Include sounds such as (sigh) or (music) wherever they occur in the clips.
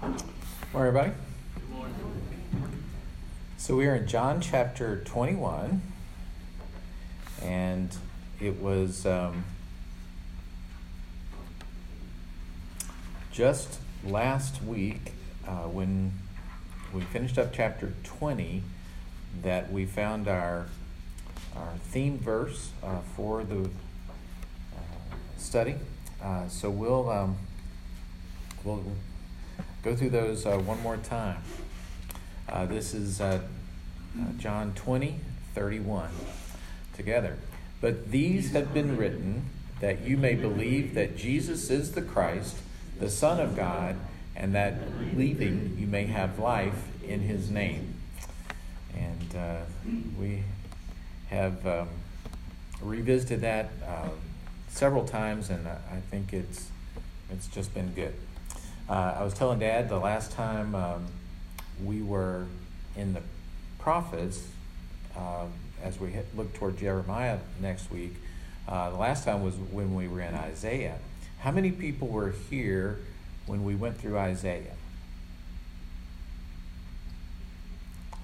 Morning, everybody. So we are in John chapter 21, and it was um, just last week uh, when we finished up chapter 20 that we found our our theme verse uh, for the uh, study. Uh, so we'll um, we'll go through those uh, one more time. Uh, this is uh, uh, John 20, 31 together. But these have been written that you may believe that Jesus is the Christ, the Son of God, and that believing you may have life in his name. And uh, we have um, revisited that uh, several times, and I think it's, it's just been good. Uh, I was telling Dad the last time um, we were in the prophets, uh, as we look toward Jeremiah next week, uh, the last time was when we were in Isaiah. How many people were here when we went through Isaiah?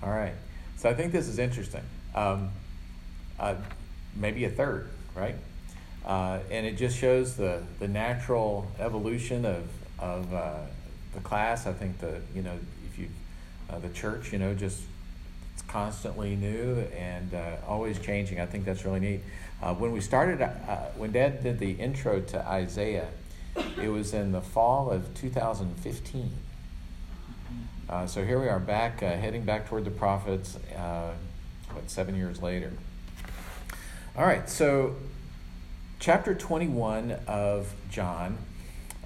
All right. So I think this is interesting. Um, uh, maybe a third, right? Uh, and it just shows the, the natural evolution of, of uh, the class. I think the you know if you uh, the church you know just it's constantly new and uh, always changing. I think that's really neat. Uh, when we started, uh, when Dad did the intro to Isaiah, it was in the fall of 2015. Uh, so here we are back, uh, heading back toward the prophets. what seven years later? All right, so chapter 21 of John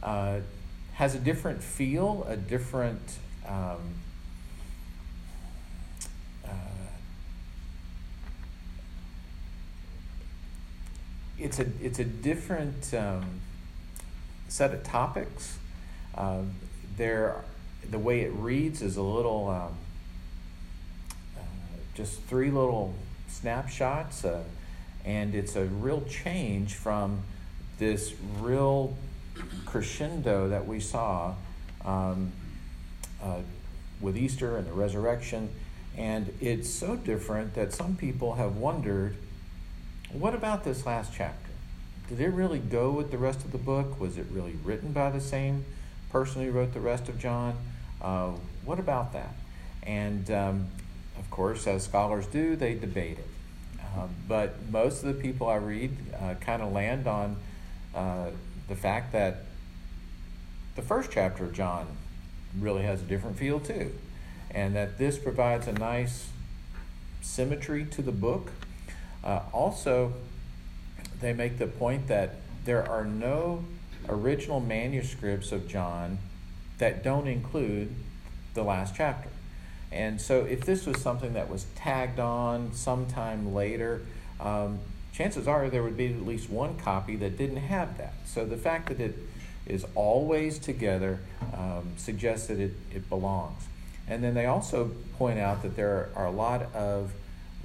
uh, has a different feel, a different um, uh, it's a it's a different um, set of topics. Um, there, the way it reads is a little um, uh, just three little snapshots, uh, and it's a real change from this real crescendo that we saw um, uh, with Easter and the resurrection. And it's so different that some people have wondered what about this last chapter? Did it really go with the rest of the book? Was it really written by the same person who wrote the rest of John? Uh, what about that? And um, of course, as scholars do, they debate it. Uh, but most of the people I read uh, kind of land on uh, the fact that the first chapter of John really has a different feel too, and that this provides a nice symmetry to the book. Uh, also, they make the point that there are no original manuscripts of John that don't include the last chapter. And so, if this was something that was tagged on sometime later, um, chances are there would be at least one copy that didn't have that. So the fact that it is always together um, suggests that it, it belongs. And then they also point out that there are a lot of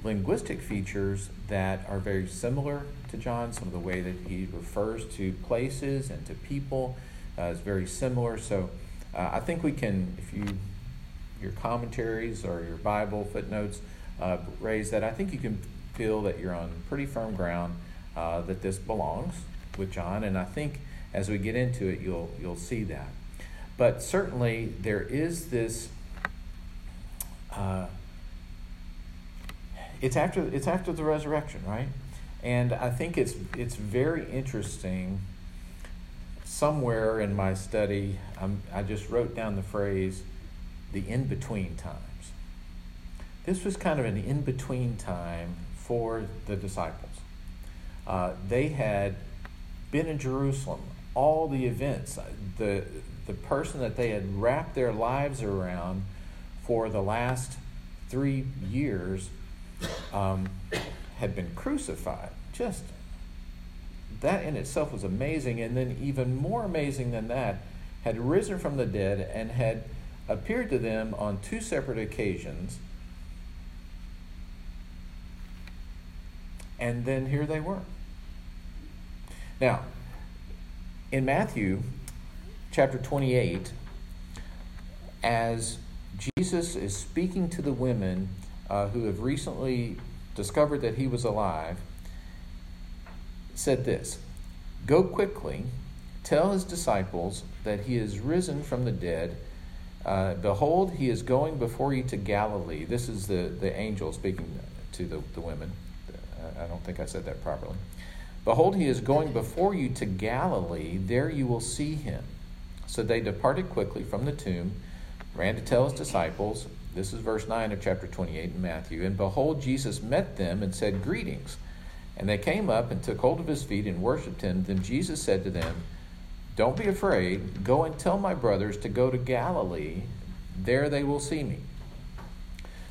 linguistic features that are very similar to John. Some of the way that he refers to places and to people uh, is very similar. So uh, I think we can, if you your commentaries or your Bible footnotes uh, raise that, I think you can feel that you're on pretty firm ground uh, that this belongs with John, and I think as we get into it, you'll you'll see that. But certainly there is this. Uh, it's after it's after the resurrection, right? And I think it's it's very interesting. Somewhere in my study, I'm, I just wrote down the phrase, "the in between times." This was kind of an in between time for the disciples. Uh, they had been in Jerusalem, all the events, the, the person that they had wrapped their lives around for the last three years um, had been crucified. Just that in itself was amazing. And then, even more amazing than that, had risen from the dead and had appeared to them on two separate occasions And then here they were. Now, in Matthew chapter 28, as Jesus is speaking to the women uh, who have recently discovered that he was alive, said this Go quickly, tell his disciples that he is risen from the dead. Uh, Behold, he is going before you to Galilee. This is the, the angel speaking to the, the women. I don't think I said that properly. Behold, he is going before you to Galilee. There you will see him. So they departed quickly from the tomb, ran to tell his disciples. This is verse 9 of chapter 28 in Matthew. And behold, Jesus met them and said, Greetings. And they came up and took hold of his feet and worshipped him. Then Jesus said to them, Don't be afraid. Go and tell my brothers to go to Galilee. There they will see me.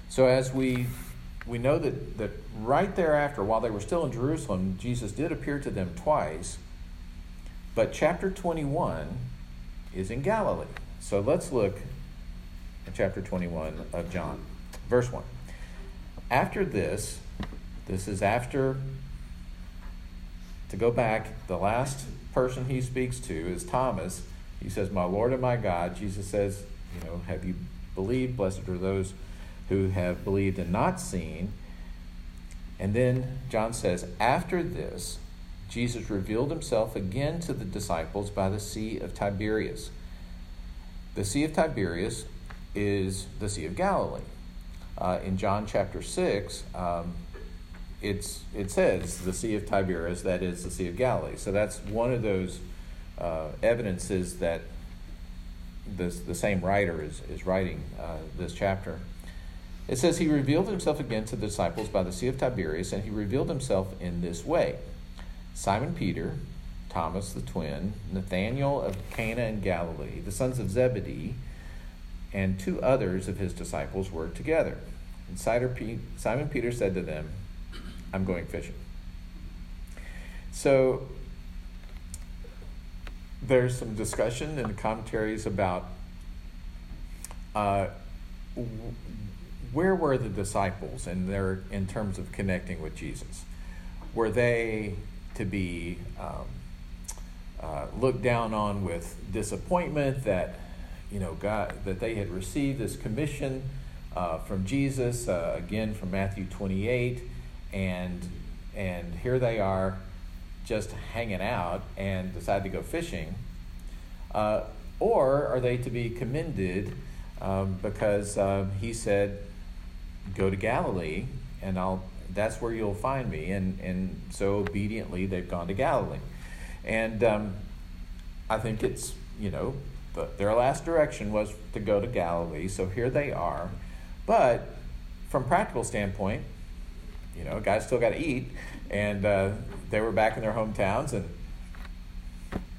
So as we we know that, that right thereafter, while they were still in Jerusalem, Jesus did appear to them twice. But chapter 21 is in Galilee. So let's look at chapter 21 of John. Verse 1. After this, this is after, to go back, the last person he speaks to is Thomas. He says, My Lord and my God. Jesus says, You know, have you believed? Blessed are those who have believed and not seen. And then John says, After this, Jesus revealed himself again to the disciples by the Sea of Tiberias. The Sea of Tiberias is the Sea of Galilee. Uh, in John chapter 6, um, it's, it says the Sea of Tiberias, that is the Sea of Galilee. So that's one of those uh, evidences that this, the same writer is, is writing uh, this chapter. It says, He revealed himself again to the disciples by the Sea of Tiberias, and he revealed himself in this way Simon Peter, Thomas the twin, Nathanael of Cana in Galilee, the sons of Zebedee, and two others of his disciples were together. And Simon Peter said to them, I'm going fishing. So there's some discussion in the commentaries about uh, where were the disciples in their in terms of connecting with Jesus? Were they to be um, uh, looked down on with disappointment that you know God that they had received this commission uh, from Jesus uh, again from Matthew 28 and and here they are just hanging out and decide to go fishing uh, or are they to be commended um, because um, he said go to Galilee, and I'll that's where you'll find me. And and so obediently they've gone to Galilee, and um, I think it's you know the, their last direction was to go to Galilee. So here they are, but from practical standpoint, you know, guys still got to eat, and uh, they were back in their hometowns, and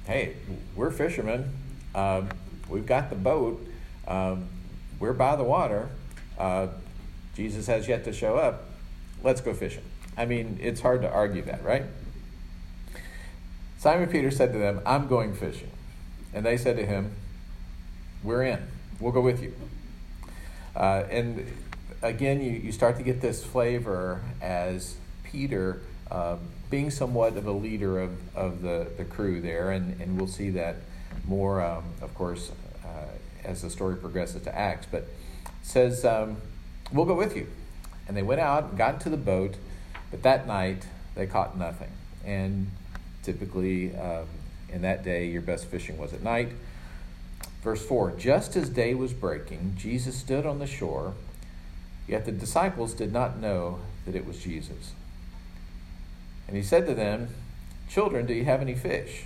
hey, we're fishermen. Um, we've got the boat. Um, we're by the water. Uh, Jesus has yet to show up. Let's go fishing. I mean, it's hard to argue that, right? Simon Peter said to them, I'm going fishing. And they said to him, We're in. We'll go with you. Uh, and again, you, you start to get this flavor as Peter uh, being somewhat of a leader of, of the, the crew there. And, and we'll see that more, um, of course, uh, as the story progresses to Acts. But says, um, We'll go with you. And they went out and got into the boat, but that night they caught nothing. And typically, um, in that day, your best fishing was at night. Verse 4 Just as day was breaking, Jesus stood on the shore, yet the disciples did not know that it was Jesus. And he said to them, Children, do you have any fish?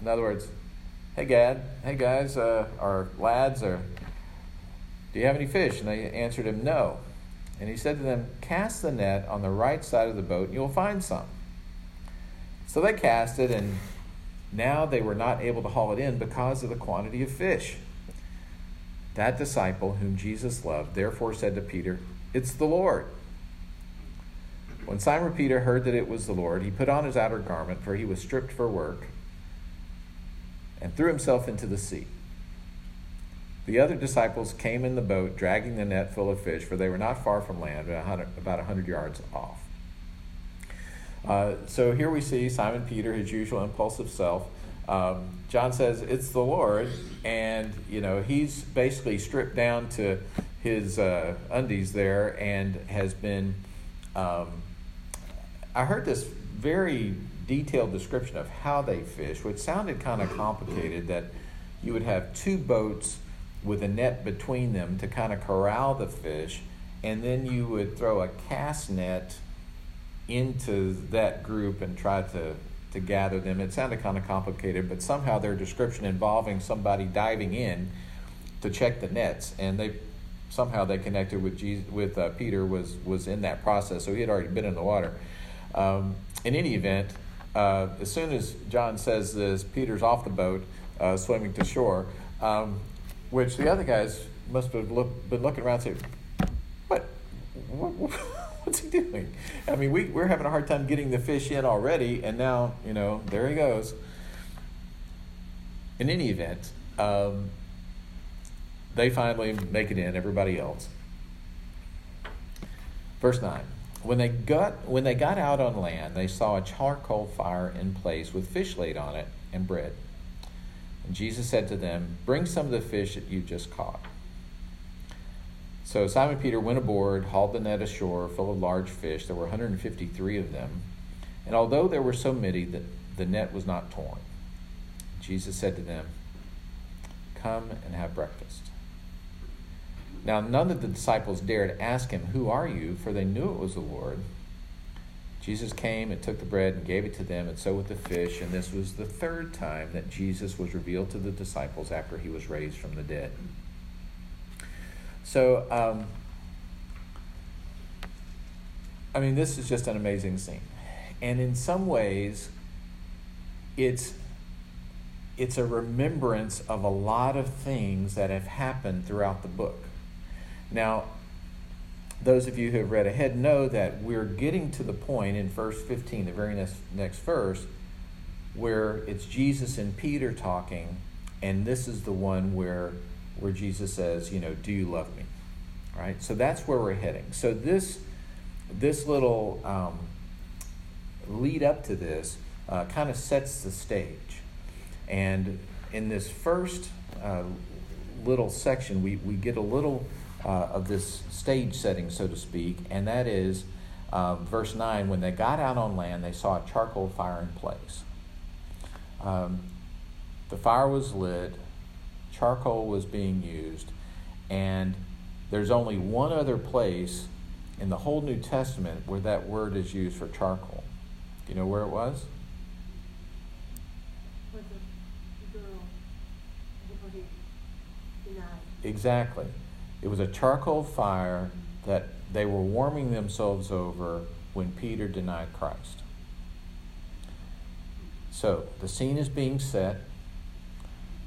In other words, hey, Gad, hey, guys, uh, lads, or do you have any fish? And they answered him, No. And he said to them, Cast the net on the right side of the boat, and you'll find some. So they cast it, and now they were not able to haul it in because of the quantity of fish. That disciple whom Jesus loved therefore said to Peter, It's the Lord. When Simon Peter heard that it was the Lord, he put on his outer garment, for he was stripped for work, and threw himself into the sea. The other disciples came in the boat, dragging the net full of fish, for they were not far from land, about a 100 yards off. Uh, so here we see Simon Peter, his usual impulsive self, um, John says it's the Lord, and you know he's basically stripped down to his uh, undies there and has been. Um, I heard this very detailed description of how they fish, which sounded kind of complicated. That you would have two boats with a net between them to kind of corral the fish, and then you would throw a cast net into that group and try to to gather them. It sounded kind of complicated, but somehow their description involving somebody diving in to check the nets, and they somehow they connected with Jesus, with uh, Peter was was in that process, so he had already been in the water. Um, in any event, uh, as soon as John says this, Peter's off the boat, uh, swimming to shore, um, which the other guys must have look, been looking around saying, "What? what, what (laughs) what's he doing?" I mean, we we're having a hard time getting the fish in already, and now you know there he goes. In any event. Um, they finally make it in, everybody else. Verse 9. When they got when they got out on land, they saw a charcoal fire in place with fish laid on it and bread. And Jesus said to them, "Bring some of the fish that you just caught." So Simon Peter went aboard, hauled the net ashore full of large fish. There were 153 of them. And although there were so many, that the net was not torn. Jesus said to them, Come and have breakfast. Now, none of the disciples dared ask him, Who are you? for they knew it was the Lord. Jesus came and took the bread and gave it to them, and so with the fish. And this was the third time that Jesus was revealed to the disciples after he was raised from the dead. So, um, I mean, this is just an amazing scene. And in some ways, it's it's a remembrance of a lot of things that have happened throughout the book. Now, those of you who have read ahead know that we're getting to the point in verse 15, the very next, next verse, where it's Jesus and Peter talking, and this is the one where, where Jesus says, you know, do you love me? Right? So that's where we're heading. So this, this little um, lead up to this uh, kind of sets the stage. And in this first uh, little section, we, we get a little of this stage setting, so to speak, and that is uh, verse 9 when they got out on land, they saw a charcoal fire in place. Um, the fire was lit, charcoal was being used, and there's only one other place in the whole New Testament where that word is used for charcoal. Do you know where it was? Exactly. It was a charcoal fire that they were warming themselves over when Peter denied Christ. So the scene is being set.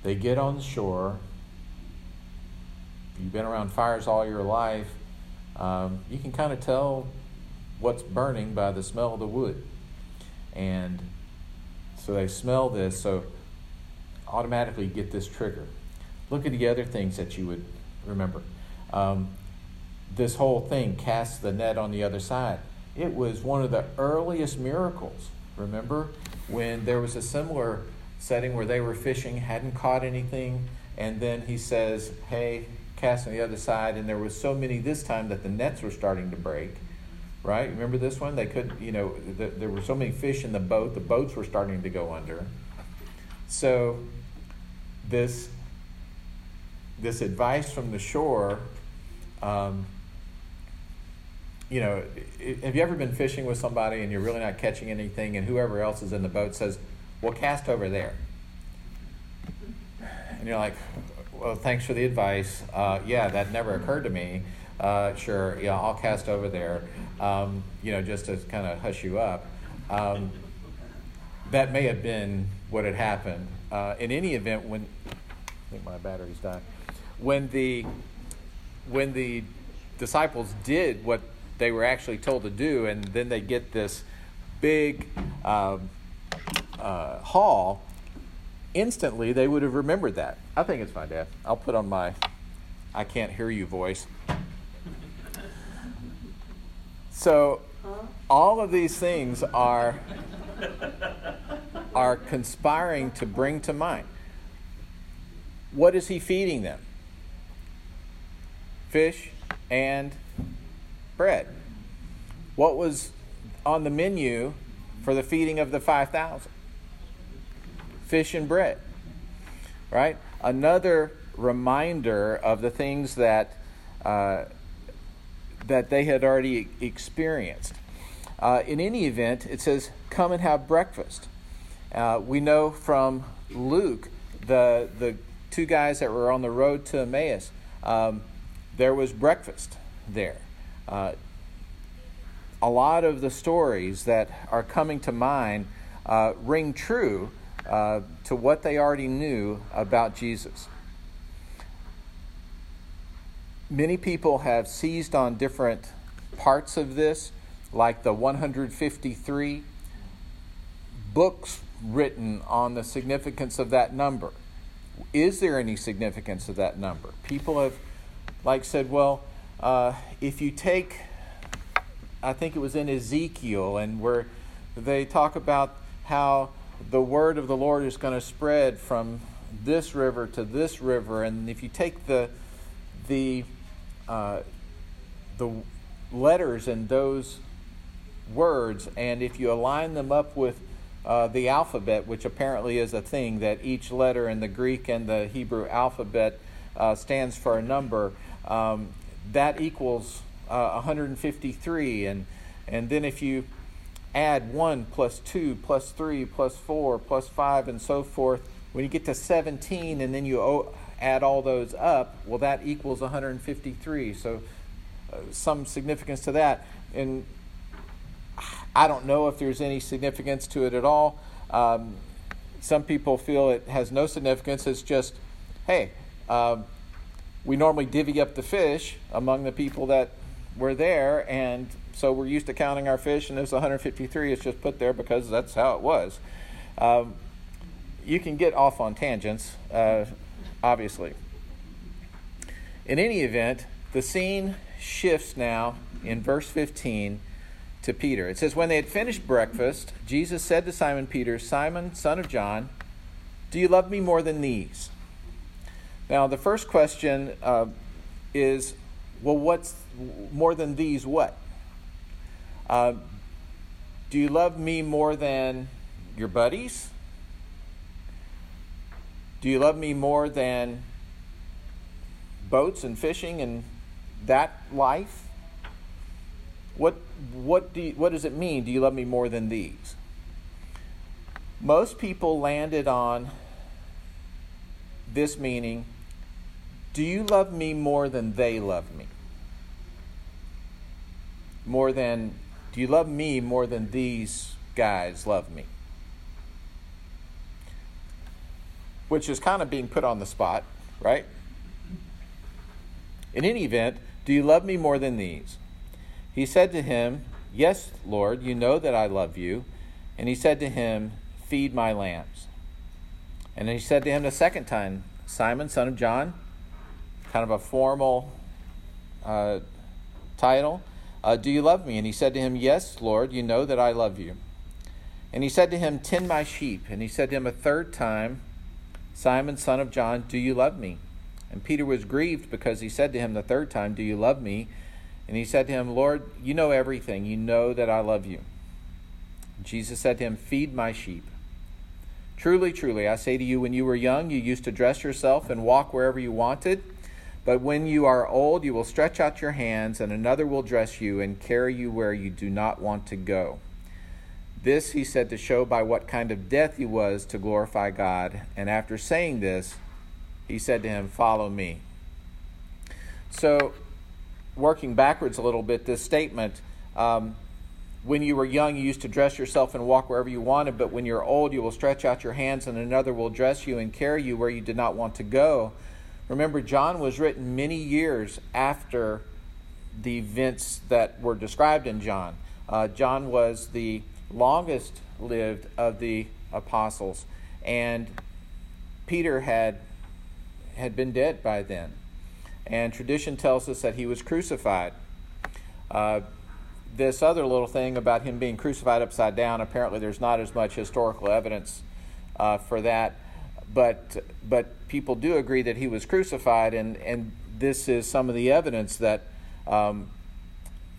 They get on shore. You've been around fires all your life. Um, you can kind of tell what's burning by the smell of the wood. And so they smell this, so automatically get this trigger. Look at the other things that you would remember um, this whole thing casts the net on the other side. It was one of the earliest miracles. Remember when there was a similar setting where they were fishing, hadn't caught anything, and then he says, Hey, cast on the other side. And there was so many this time that the nets were starting to break. Right? Remember this one? They could, you know, the, there were so many fish in the boat, the boats were starting to go under. So, this this advice from the shore um, you know, have you ever been fishing with somebody and you're really not catching anything, and whoever else is in the boat says, "Well, cast over there," and you're like, "Well, thanks for the advice. Uh, yeah, that never occurred to me. Uh, sure, yeah, I'll cast over there. Um, you know, just to kind of hush you up." Um, that may have been what had happened. Uh, in any event, when I think my battery's died, when the when the disciples did what they were actually told to do, and then they get this big um, uh, haul, instantly they would have remembered that. I think it's fine, Dad. I'll put on my I can't hear you voice. So, all of these things are are conspiring to bring to mind. What is he feeding them? Fish and bread. What was on the menu for the feeding of the 5,000? Fish and bread. Right? Another reminder of the things that uh, that they had already experienced. Uh, in any event, it says, "Come and have breakfast." Uh, we know from Luke the the two guys that were on the road to Emmaus. Um, there was breakfast there. Uh, a lot of the stories that are coming to mind uh, ring true uh, to what they already knew about Jesus. Many people have seized on different parts of this, like the 153 books written on the significance of that number. Is there any significance of that number? People have, like, said, well, uh, if you take, I think it was in Ezekiel, and where they talk about how the word of the Lord is going to spread from this river to this river, and if you take the the uh, the letters in those words, and if you align them up with uh, the alphabet, which apparently is a thing that each letter in the Greek and the Hebrew alphabet uh, stands for a number, um, that equals uh, 153. And, and then if you add 1 plus 2 plus 3 plus 4 plus 5 and so forth, when you get to 17 and then you add all those up, well, that equals 153. So uh, some significance to that. And I don't know if there's any significance to it at all. Um, some people feel it has no significance. It's just, hey, um, we normally divvy up the fish among the people that were there, and so we're used to counting our fish, and there's 153. It's just put there because that's how it was. Um, you can get off on tangents, uh, obviously. In any event, the scene shifts now in verse 15 to Peter. It says, When they had finished breakfast, Jesus said to Simon Peter, Simon, son of John, do you love me more than these? Now, the first question uh, is, well, what's more than these what? Uh, do you love me more than your buddies? Do you love me more than boats and fishing and that life? What, what, do you, what does it mean? Do you love me more than these? Most people landed on this meaning Do you love me more than they love me? More than, do you love me more than these guys love me? Which is kind of being put on the spot, right? In any event, do you love me more than these? He said to him, Yes, Lord, you know that I love you. And he said to him, Feed my lambs. And he said to him the second time, Simon, son of John, kind of a formal uh, title, uh, Do you love me? And he said to him, Yes, Lord, you know that I love you. And he said to him, Tend my sheep. And he said to him a third time, Simon, son of John, do you love me? And Peter was grieved because he said to him the third time, Do you love me? And he said to him, Lord, you know everything. You know that I love you. Jesus said to him, Feed my sheep. Truly, truly, I say to you, when you were young, you used to dress yourself and walk wherever you wanted. But when you are old, you will stretch out your hands, and another will dress you and carry you where you do not want to go. This he said to show by what kind of death he was to glorify God. And after saying this, he said to him, Follow me. So working backwards a little bit, this statement um, when you were young, you used to dress yourself and walk wherever you wanted, but when you're old, you will stretch out your hands, and another will dress you and carry you where you did not want to go. Remember, John was written many years after the events that were described in John. Uh, John was the longest lived of the apostles, and Peter had had been dead by then and tradition tells us that he was crucified. Uh, this other little thing about him being crucified upside down, apparently there's not as much historical evidence uh, for that, but but people do agree that he was crucified, and and this is some of the evidence that um,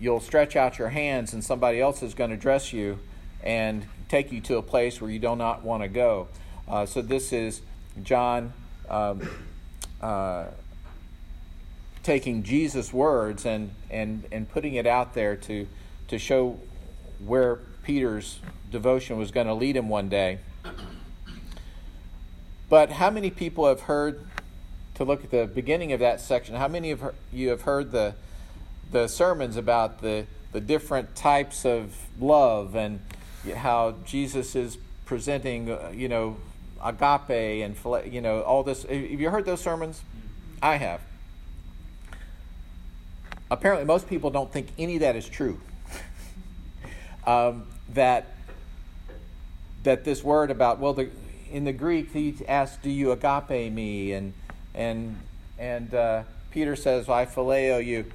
you'll stretch out your hands and somebody else is going to dress you and take you to a place where you do not want to go. Uh, so this is John. Um, uh, taking Jesus' words and, and, and putting it out there to, to show where Peter's devotion was going to lead him one day. But how many people have heard, to look at the beginning of that section, how many of you have heard the, the sermons about the, the different types of love and how Jesus is presenting, uh, you know, agape and, you know, all this? Have you heard those sermons? I have apparently most people don't think any of that is true. (laughs) um, that that this word about well, the, in the Greek he asks, "Do you agape me?" and and and uh, Peter says, "I phileo you."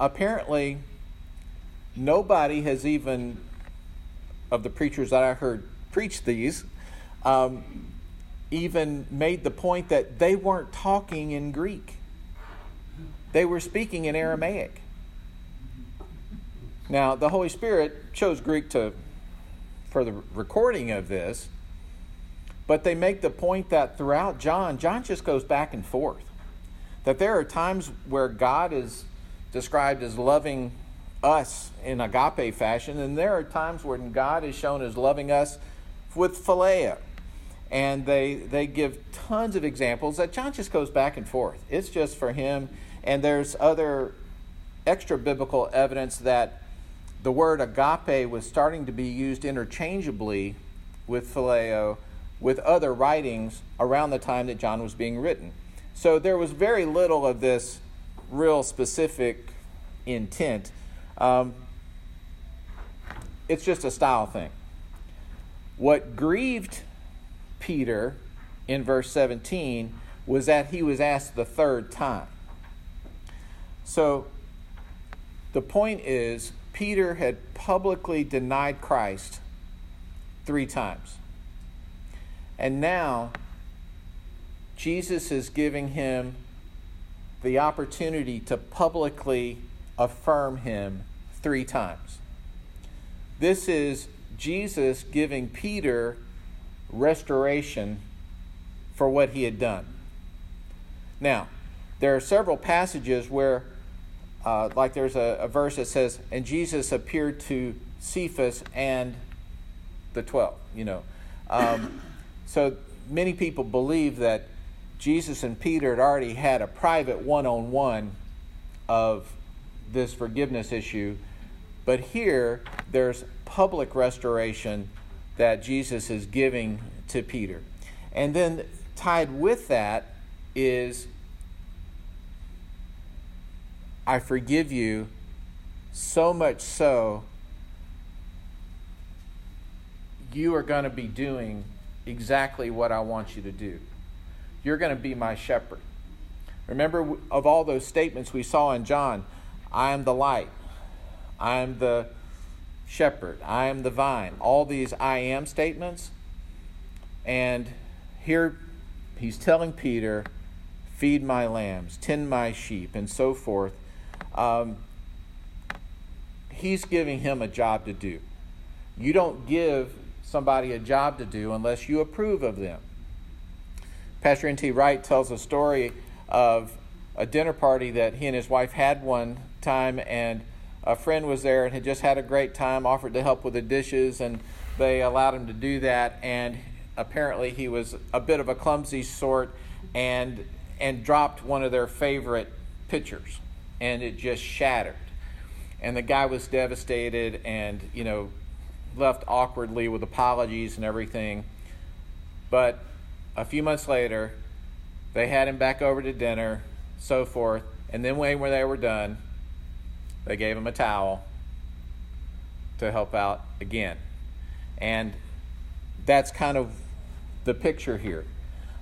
Apparently, nobody has even of the preachers that I heard preach these. Um, even made the point that they weren't talking in Greek. They were speaking in Aramaic. Now, the Holy Spirit chose Greek to for the recording of this, but they make the point that throughout John, John just goes back and forth. That there are times where God is described as loving us in agape fashion, and there are times when God is shown as loving us with phileo. And they they give tons of examples that John just goes back and forth. It's just for him and there's other extra biblical evidence that the word agape was starting to be used interchangeably with phileo with other writings around the time that John was being written. So there was very little of this real specific intent. Um, it's just a style thing. What grieved Peter in verse 17 was that he was asked the third time. So the point is, Peter had publicly denied Christ three times. And now, Jesus is giving him the opportunity to publicly affirm him three times. This is Jesus giving Peter restoration for what he had done. Now, there are several passages where uh, like there's a, a, verse that says, and Jesus appeared to Cephas and the 12, you know. Um, so many people believe that Jesus and Peter had already had a private one on one of this forgiveness issue. But here, there's public restoration that Jesus is giving to Peter. And then tied with that is I forgive you so much so you are going to be doing exactly what I want you to do. You're going to be my shepherd. Remember, of all those statements we saw in John, I am the light, I am the shepherd, I am the vine, all these I am statements. And here he's telling Peter, feed my lambs, tend my sheep, and so forth. Um, he's giving him a job to do. You don't give somebody a job to do unless you approve of them. Pastor N.T. Wright tells a story of a dinner party that he and his wife had one time, and a friend was there and had just had a great time, offered to help with the dishes, and they allowed him to do that. And apparently, he was a bit of a clumsy sort and and dropped one of their favorite pitchers and it just shattered. And the guy was devastated and, you know, left awkwardly with apologies and everything. But a few months later, they had him back over to dinner, so forth. And then when they were done, they gave him a towel to help out again. And that's kind of the picture here.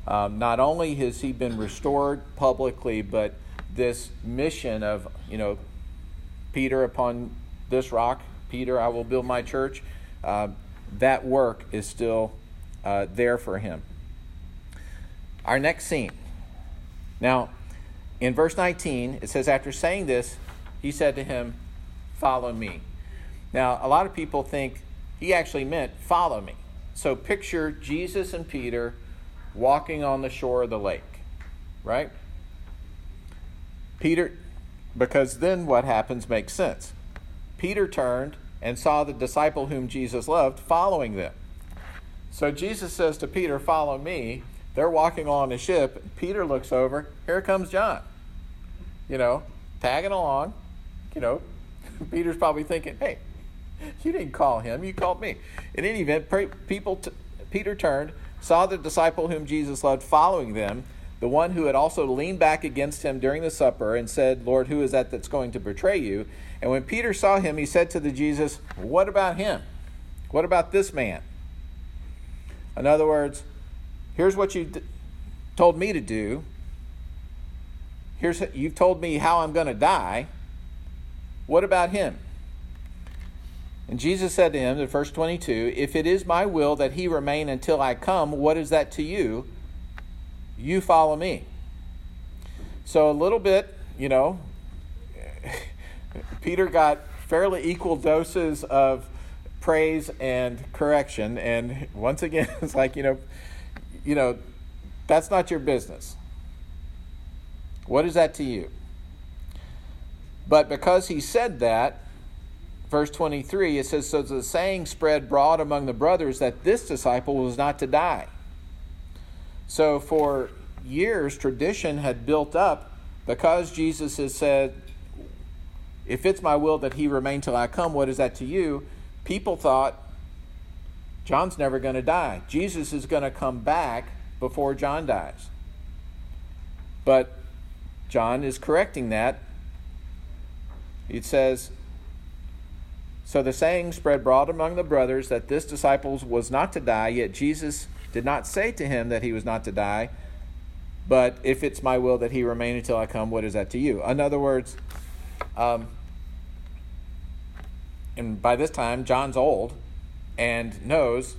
Um, not only has he been restored publicly, but this mission of, you know, Peter upon this rock, Peter, I will build my church, uh, that work is still uh, there for him. Our next scene. Now, in verse 19, it says, After saying this, he said to him, Follow me. Now, a lot of people think he actually meant, Follow me. So picture Jesus and Peter walking on the shore of the lake, right? Peter, because then what happens makes sense. Peter turned and saw the disciple whom Jesus loved following them. So Jesus says to Peter, Follow me. They're walking on the ship. Peter looks over. Here comes John. You know, tagging along. You know, (laughs) Peter's probably thinking, Hey, you didn't call him, you called me. In any event, people t- Peter turned, saw the disciple whom Jesus loved following them, the one who had also leaned back against him during the supper and said, Lord, who is that that's going to betray you? And when Peter saw him, he said to the Jesus, What about him? What about this man? In other words, here's what you told me to do. Here's you've told me how I'm going to die. What about him? And Jesus said to him in verse 22, If it is my will that he remain until I come, what is that to you? You follow me. So, a little bit, you know, Peter got fairly equal doses of praise and correction. And once again, (laughs) it's like, you know, you know, that's not your business. What is that to you? But because he said that, verse 23, it says, So the saying spread broad among the brothers that this disciple was not to die. So for years, tradition had built up because Jesus has said, if it's my will that he remain till I come, what is that to you? People thought John's never going to die. Jesus is going to come back before John dies. But John is correcting that. It says, So the saying spread broad among the brothers that this disciple was not to die, yet Jesus did not say to him that he was not to die, but if it's my will that he remain until I come, what is that to you? In other words, um, and by this time, John's old and knows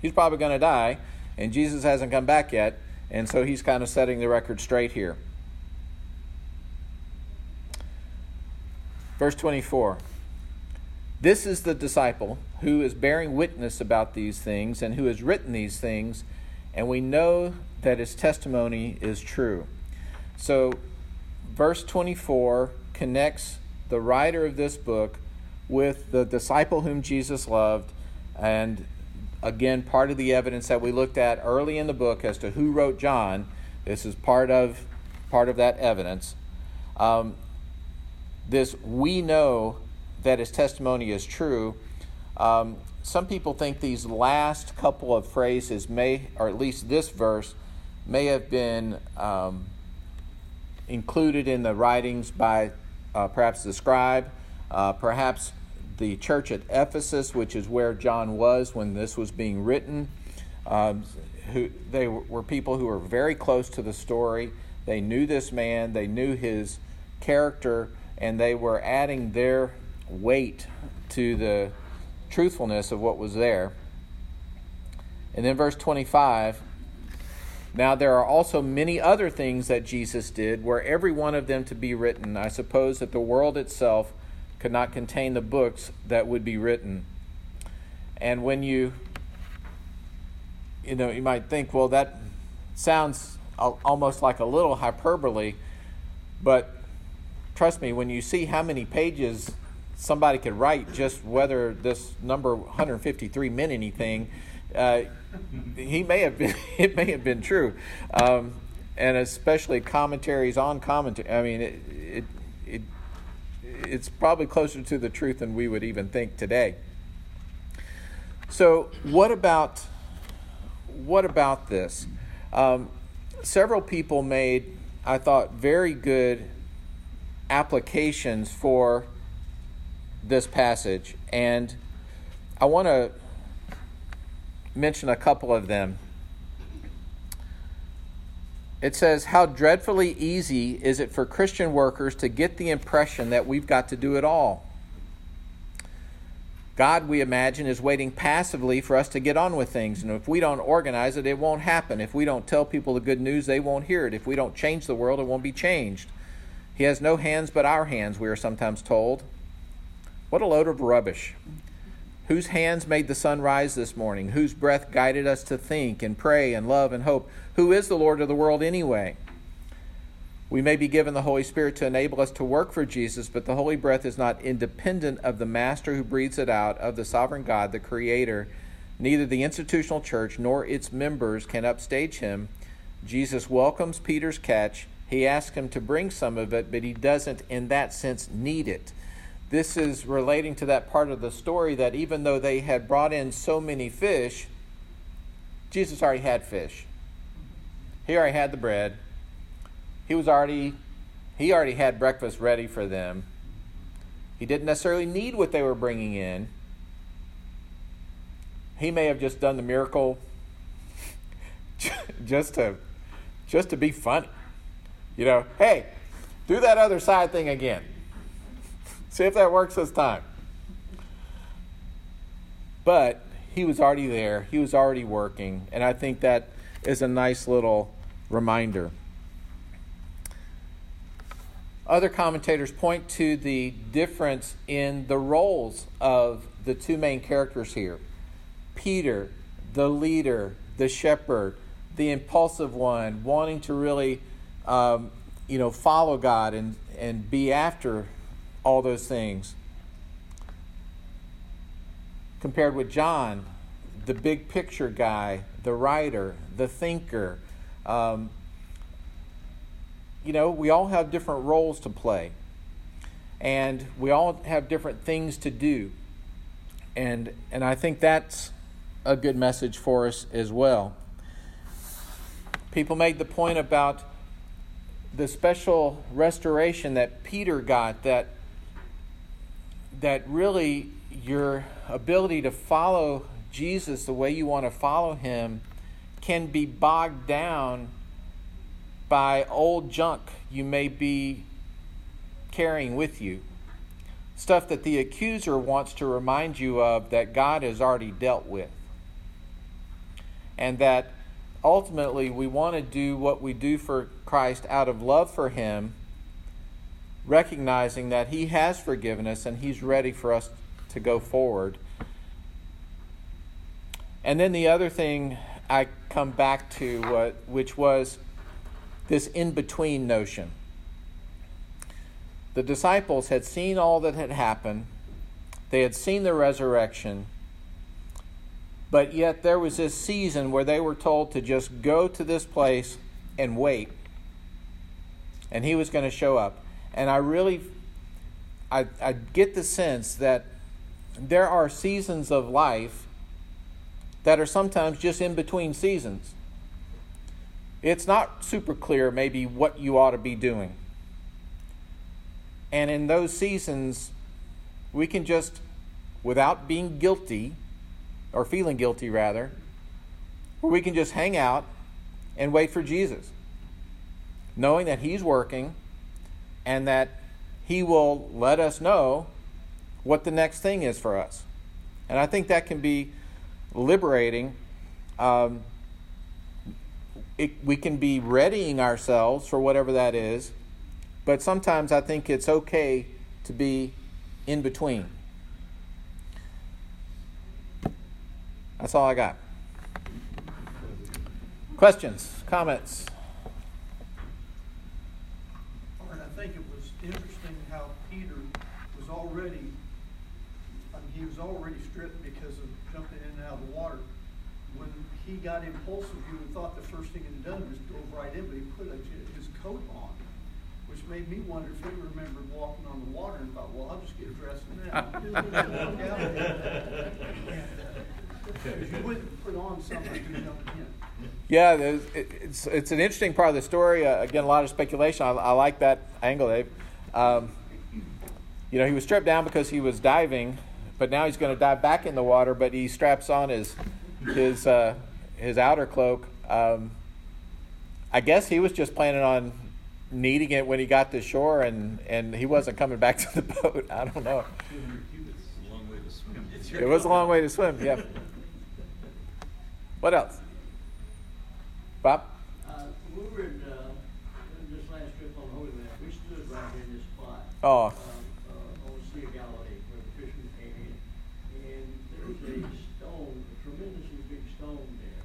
he's probably going to die, and Jesus hasn't come back yet, and so he's kind of setting the record straight here. Verse 24 This is the disciple who is bearing witness about these things and who has written these things, and we know that his testimony is true. So, verse 24 connects the writer of this book with the disciple whom Jesus loved, and again, part of the evidence that we looked at early in the book as to who wrote John. This is part of part of that evidence. Um, this we know that his testimony is true. Um, some people think these last couple of phrases may, or at least this verse, may have been um, included in the writings by uh, perhaps the scribe, uh, perhaps the church at Ephesus, which is where John was when this was being written. Um, who they were people who were very close to the story. They knew this man, they knew his character, and they were adding their weight to the truthfulness of what was there. And then verse 25 now, there are also many other things that Jesus did, were every one of them to be written. I suppose that the world itself could not contain the books that would be written. And when you, you know, you might think, well, that sounds almost like a little hyperbole, but trust me, when you see how many pages somebody could write, just whether this number 153 meant anything, uh, he may have been (laughs) it may have been true, um, and especially commentaries on commentary. I mean, it, it it it's probably closer to the truth than we would even think today. So, what about what about this? Um, several people made, I thought, very good applications for this passage, and I want to mention a couple of them. It says, How dreadfully easy is it for Christian workers to get the impression that we've got to do it all? God, we imagine, is waiting passively for us to get on with things. And if we don't organize it, it won't happen. If we don't tell people the good news, they won't hear it. If we don't change the world, it won't be changed. He has no hands but our hands, we are sometimes told. What a load of rubbish. Whose hands made the sun rise this morning? Whose breath guided us to think and pray and love and hope? Who is the Lord of the world anyway? We may be given the Holy Spirit to enable us to work for Jesus, but the Holy breath is not independent of the Master who breathes it out, of the sovereign God, the Creator. Neither the institutional church nor its members can upstage him. Jesus welcomes Peter's catch. He asks him to bring some of it, but he doesn't, in that sense, need it. This is relating to that part of the story that even though they had brought in so many fish, Jesus already had fish. He already had the bread he was already he already had breakfast ready for them. He didn't necessarily need what they were bringing in. He may have just done the miracle (laughs) just to just to be funny. You know, hey, do that other side thing again. See if that works this time. But he was already there. He was already working, and I think that is a nice little reminder. Other commentators point to the difference in the roles of the two main characters here Peter, the leader, the shepherd, the impulsive one, wanting to really um, you know, follow God and, and be after all those things. Compared with John, the big picture guy, the writer, the thinker, um, you know, we all have different roles to play. And we all have different things to do. And and I think that's a good message for us as well. People made the point about the special restoration that Peter got that that really your ability to follow Jesus the way you want to follow him can be bogged down by old junk you may be carrying with you. Stuff that the accuser wants to remind you of that God has already dealt with. And that ultimately we want to do what we do for Christ out of love for Him, recognizing that He has forgiven us and He's ready for us to go forward. And then the other thing I come back to, which was this in between notion. The disciples had seen all that had happened, they had seen the resurrection, but yet there was this season where they were told to just go to this place and wait. And he was going to show up. And I really I, I get the sense that there are seasons of life that are sometimes just in between seasons it's not super clear maybe what you ought to be doing. And in those seasons, we can just, without being guilty, or feeling guilty rather, we can just hang out and wait for Jesus, knowing that He's working and that He will let us know what the next thing is for us. And I think that can be liberating. Um, it, we can be readying ourselves for whatever that is, but sometimes I think it's okay to be in between. That's all I got. Questions, comments? Art, I think it was interesting how Peter was already, I mean, he was already stripped because of jumping in and out of the water when he got impulsive, you would thought the first thing he'd done was dove right in, but he put a, his coat on, which made me wonder if he remembered walking on the water and thought, well, I'll just get dressed now. (laughs) (laughs) you wouldn't put on something you jumped in. Yeah, it's it's an interesting part of the story. Uh, again, a lot of speculation. I, I like that angle, Dave. Um, you know, he was stripped down because he was diving, but now he's going to dive back in the water. But he straps on his his uh, his outer cloak. Um, I guess he was just planning on needing it when he got to shore, and and he wasn't coming back (laughs) to the boat. I don't know. It was a long way to swim, yeah. What else? Bob? Uh, we were in, uh, in this last trip on Holy Land, we stood right here in this spot. Oh. Uh, uh, on the Sea of Galilee, where the fishermen came in, and there's a stone, a tremendously big stone there.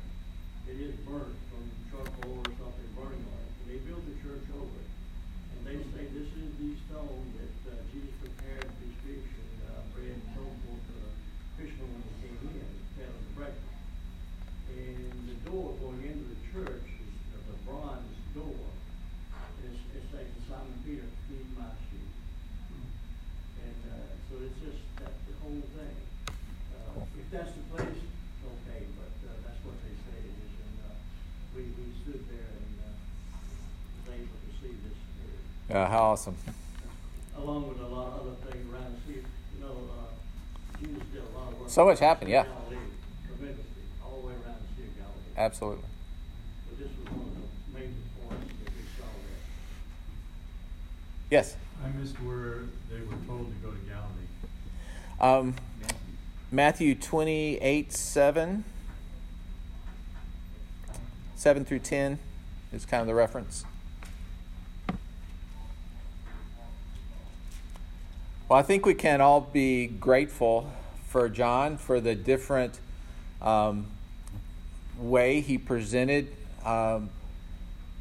It is burnt from charcoal or something burning on it, and they built a church over it. And they say this is the stone that, uh, Jesus prepared these fish and, uh, bread and so forth for the fishermen when they came in, fed them breakfast. And the door going into the church is the bronze door. And it's, it says to Simon Peter, feed my sheep. And, uh, so it's just that, the whole thing. Uh, if that's the place, okay, but, uh, that's what they say it is. And, uh, we, we stood there and, uh, was able to see this, uh, Yeah, how awesome. along with a lot of other things around the sea. You know, uh, Jesus did a lot of work. So much happened, yeah. Galilee, Tremendously, all the way around the Sea of Galilee. Absolutely. But this was one of the major points that we saw there. Yes. I missed where they were told to go to Galilee. Um, Matthew 28 7. 7 through 10 is kind of the reference. Well, I think we can all be grateful for John for the different um, way he presented um,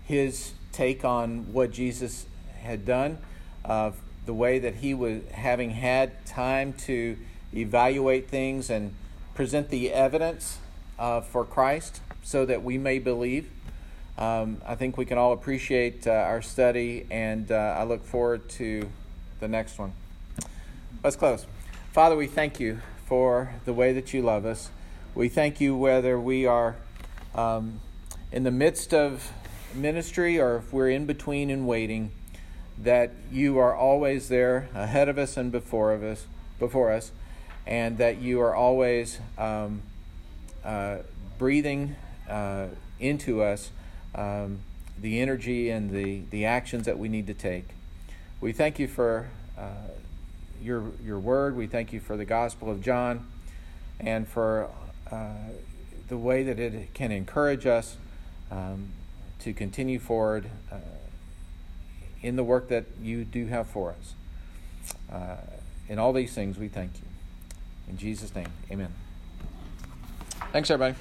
his take on what Jesus had done, uh, the way that he was having had time to evaluate things and present the evidence uh, for Christ so that we may believe. Um, I think we can all appreciate uh, our study, and uh, I look forward to the next one. Let's close. Father, we thank you for the way that you love us. We thank you whether we are um, in the midst of ministry or if we're in between and waiting, that you are always there ahead of us and before of us, before us, and that you are always um, uh, breathing uh, into us um, the energy and the, the actions that we need to take. We thank you for uh, your, your word. We thank you for the Gospel of John and for uh, the way that it can encourage us um, to continue forward uh, in the work that you do have for us. Uh, in all these things, we thank you. In Jesus' name, amen. Thanks, everybody.